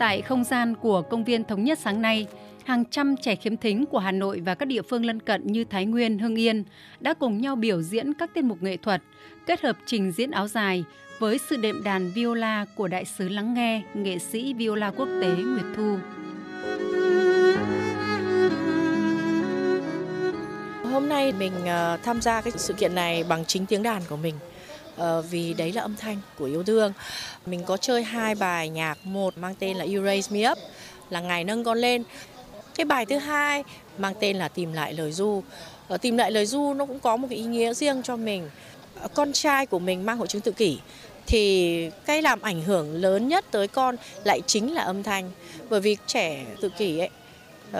Tại không gian của công viên Thống nhất sáng nay, hàng trăm trẻ khiếm thính của Hà Nội và các địa phương lân cận như Thái Nguyên, Hưng Yên đã cùng nhau biểu diễn các tiết mục nghệ thuật, kết hợp trình diễn áo dài với sự đệm đàn viola của đại sứ lắng nghe, nghệ sĩ viola quốc tế Nguyệt Thu. Hôm nay mình ờ, tham gia cái sự kiện này bằng chính tiếng đàn của mình. Ờ, vì đấy là âm thanh của yêu thương. Mình có chơi hai bài nhạc, một mang tên là You Raise Me Up là ngày nâng con lên. Cái bài thứ hai mang tên là tìm lại lời du. Ờ, tìm lại lời du nó cũng có một cái ý nghĩa riêng cho mình. Ờ, con trai của mình mang hội chứng tự kỷ thì cái làm ảnh hưởng lớn nhất tới con lại chính là âm thanh. Bởi vì trẻ tự kỷ ấy,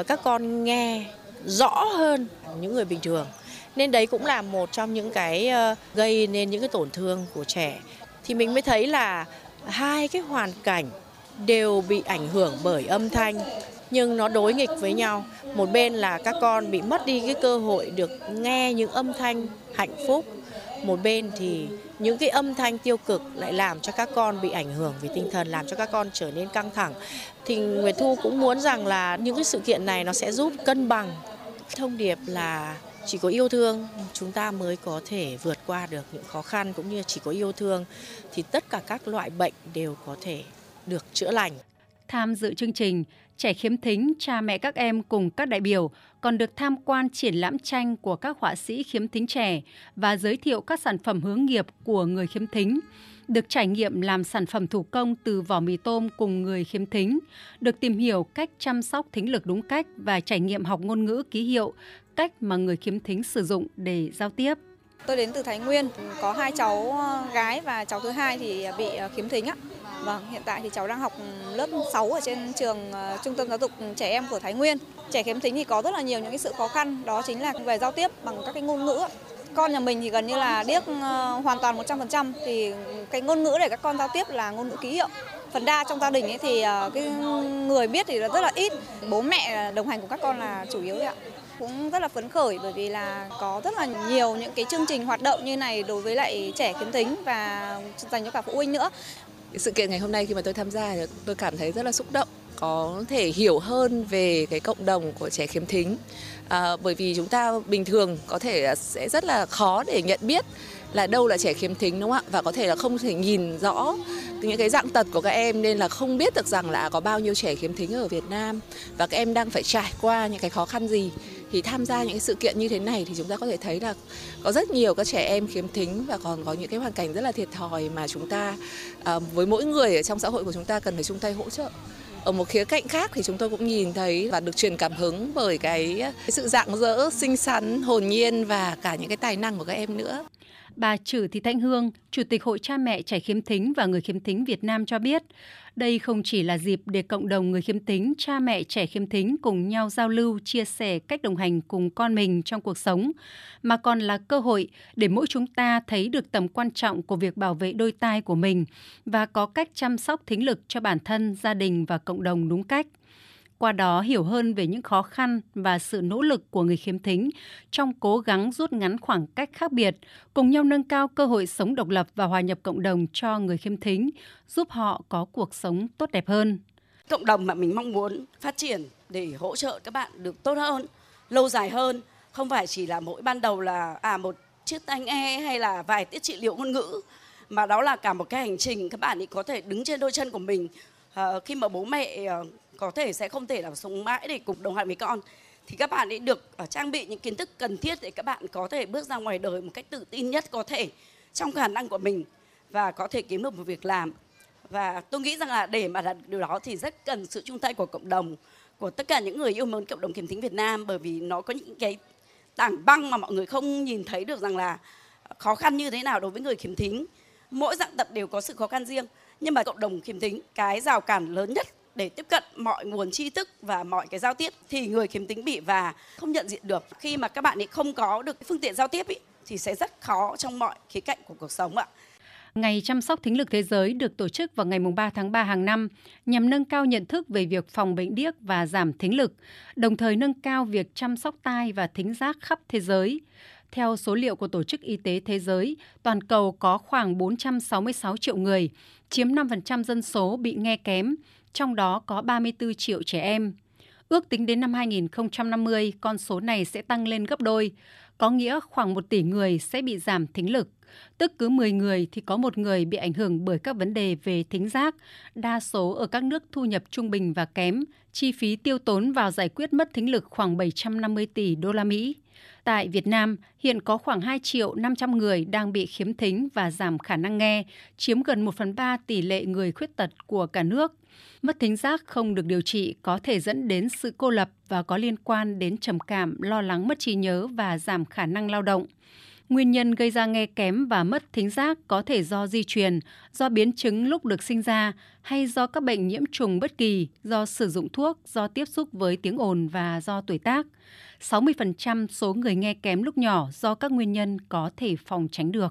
các con nghe rõ hơn những người bình thường nên đấy cũng là một trong những cái ờ, gây nên những cái tổn thương của trẻ. Thì mình mới thấy là hai cái hoàn cảnh đều bị ảnh hưởng bởi âm thanh, nhưng nó đối nghịch với nhau. Một bên là các con bị mất đi cái cơ hội được nghe những âm thanh hạnh phúc. Một bên thì những cái âm thanh tiêu cực lại làm cho các con bị ảnh hưởng về tinh thần, làm cho các con trở nên căng thẳng. Thì Nguyệt Thu cũng muốn rằng là những cái sự kiện này nó sẽ giúp cân bằng. Thông điệp là chỉ có yêu thương, chúng ta mới có thể vượt qua được những khó khăn cũng như chỉ có yêu thương thì tất cả các loại bệnh đều có thể được chữa lành. Tham dự chương trình, trẻ khiếm thính, cha mẹ các em cùng các đại biểu còn được tham quan triển lãm tranh của các họa sĩ khiếm thính trẻ và giới thiệu các sản phẩm hướng nghiệp của người khiếm thính được trải nghiệm làm sản phẩm thủ công từ vỏ mì tôm cùng người khiếm thính, được tìm hiểu cách chăm sóc thính lực đúng cách và trải nghiệm học ngôn ngữ ký hiệu, cách mà người khiếm thính sử dụng để giao tiếp. Tôi đến từ Thái Nguyên, có hai cháu ờ, gái và cháu thứ hai thì bị ờ, khiếm thính ạ. Vâng, hiện tại thì cháu đang học ừ, lớp 6 ở trên trường ờ, Trung tâm Giáo dục Trẻ Em của Thái Nguyên. Trẻ khiếm thính thì có rất là nhiều những cái sự khó khăn, đó chính là về giao tiếp bằng các cái ngôn ngữ. Con nhà mình thì gần như là điếc hoàn toàn 100% thì cái ngôn ngữ để các con giao tiếp là ngôn ngữ ký hiệu. Phần đa trong gia đình ấy thì cái người biết thì rất là ít. Bố mẹ đồng hành của các con là chủ yếu đấy ạ cũng rất là phấn khởi bởi vì là có rất là nhiều những cái chương trình hoạt động như này đối với lại trẻ khiếm thính và dành cho cả phụ huynh nữa. Sự kiện ngày hôm nay khi mà tôi tham gia tôi cảm thấy rất là xúc động có thể hiểu hơn về cái cộng đồng của trẻ khiếm thính. À, bởi vì chúng ta bình thường có thể sẽ rất là khó để nhận biết là đâu là trẻ khiếm thính đúng không ạ? Và có thể là không thể nhìn rõ những cái dạng tật của các em nên là không biết được rằng là có bao nhiêu trẻ khiếm thính ở Việt Nam và các em đang phải trải qua những cái khó khăn gì thì tham gia những cái sự kiện như thế này thì chúng ta có thể thấy là có rất nhiều các trẻ em khiếm thính và còn có những cái hoàn cảnh rất là thiệt thòi mà chúng ta à, với mỗi người ở trong xã hội của chúng ta cần phải chung tay hỗ trợ. Ở một khía cạnh khác thì chúng tôi cũng nhìn thấy và được truyền cảm hứng bởi cái, cái sự dạng dỡ xinh xắn hồn nhiên và cả những cái tài năng của các em nữa. Bà Trử Thị Thanh Hương, Chủ tịch Hội Cha Mẹ Trẻ Khiếm Thính và Người Khiếm Thính Việt Nam cho biết, đây không chỉ là dịp để cộng đồng người khiếm thính, cha mẹ trẻ khiếm thính cùng nhau giao lưu, chia sẻ cách đồng hành cùng con mình trong cuộc sống, mà còn là cơ hội để mỗi chúng ta thấy được tầm quan trọng của việc bảo vệ đôi tai của mình và có cách chăm sóc thính lực cho bản thân, gia đình và cộng đồng đúng cách qua đó hiểu hơn về những khó khăn và sự nỗ lực của người khiếm thính trong cố gắng rút ngắn khoảng cách khác biệt, cùng nhau nâng cao cơ hội sống độc lập và hòa nhập cộng đồng cho người khiếm thính, giúp họ có cuộc sống tốt đẹp hơn. Cộng đồng mà mình mong muốn phát triển để hỗ trợ các bạn được tốt hơn, lâu dài hơn, không phải chỉ là mỗi ban đầu là à một chiếc tai nghe hay là vài tiết trị liệu ngôn ngữ mà đó là cả một cái hành trình các bạn ấy có thể đứng trên đôi chân của mình à, khi mà bố mẹ ờ, có thể sẽ không thể là sống mãi để cùng đồng hành với con. Thì các bạn ấy được ờ, trang bị những kiến thức cần thiết để các bạn có thể bước ra ngoài đời một cách tự tin nhất có thể trong khả năng của mình và có thể kiếm được một việc làm. Và tôi nghĩ rằng là để mà đạt điều đó thì rất cần sự chung tay của cộng đồng, của tất cả những người yêu mến cộng đồng khiếm thính Việt Nam, bởi vì nó có những cái tảng băng mà mọi người không nhìn thấy được rằng là khó khăn như thế nào đối với người khiếm thính. Mỗi dạng tật đều có sự khó khăn riêng, nhưng mà cộng đồng khiếm thính, cái rào cản lớn nhất để tiếp cận mọi nguồn tri thức và mọi cái giao tiếp thì người khiếm tính bị và không nhận diện được khi mà các bạn ấy không có được phương tiện giao tiếp ý, thì sẽ rất khó trong mọi khía cạnh của cuộc sống ạ. Ngày chăm sóc thính lực thế giới được tổ chức vào ngày 3 tháng 3 hàng năm nhằm nâng cao nhận thức về việc phòng bệnh điếc và giảm thính lực, đồng thời nâng cao việc chăm sóc tai và thính giác khắp thế giới. Theo số liệu của Tổ chức Y tế Thế giới, toàn cầu có khoảng 466 triệu người, chiếm 5% dân số bị nghe kém, trong đó có 34 triệu trẻ em. Ước tính đến năm 2050, con số này sẽ tăng lên gấp đôi, có nghĩa khoảng 1 tỷ người sẽ bị giảm thính lực. Tức cứ 10 người thì có một người bị ảnh hưởng bởi các vấn đề về thính giác, đa số ở các nước thu nhập trung bình và kém, chi phí tiêu tốn vào giải quyết mất thính lực khoảng 750 tỷ đô la Mỹ. Tại Việt Nam, hiện có khoảng 2 triệu 500 người đang bị khiếm thính và giảm khả năng nghe, chiếm gần 1 phần 3 tỷ lệ người khuyết tật của cả nước. Mất thính giác không được điều trị có thể dẫn đến sự cô lập và có liên quan đến trầm cảm, lo lắng mất trí nhớ và giảm khả năng lao động. Nguyên nhân gây ra nghe kém và mất thính giác có thể do di truyền, do biến chứng lúc được sinh ra hay do các bệnh nhiễm trùng bất kỳ, do sử dụng thuốc, do tiếp xúc với tiếng ồn và do tuổi tác. 60% số người nghe kém lúc nhỏ do các nguyên nhân có thể phòng tránh được.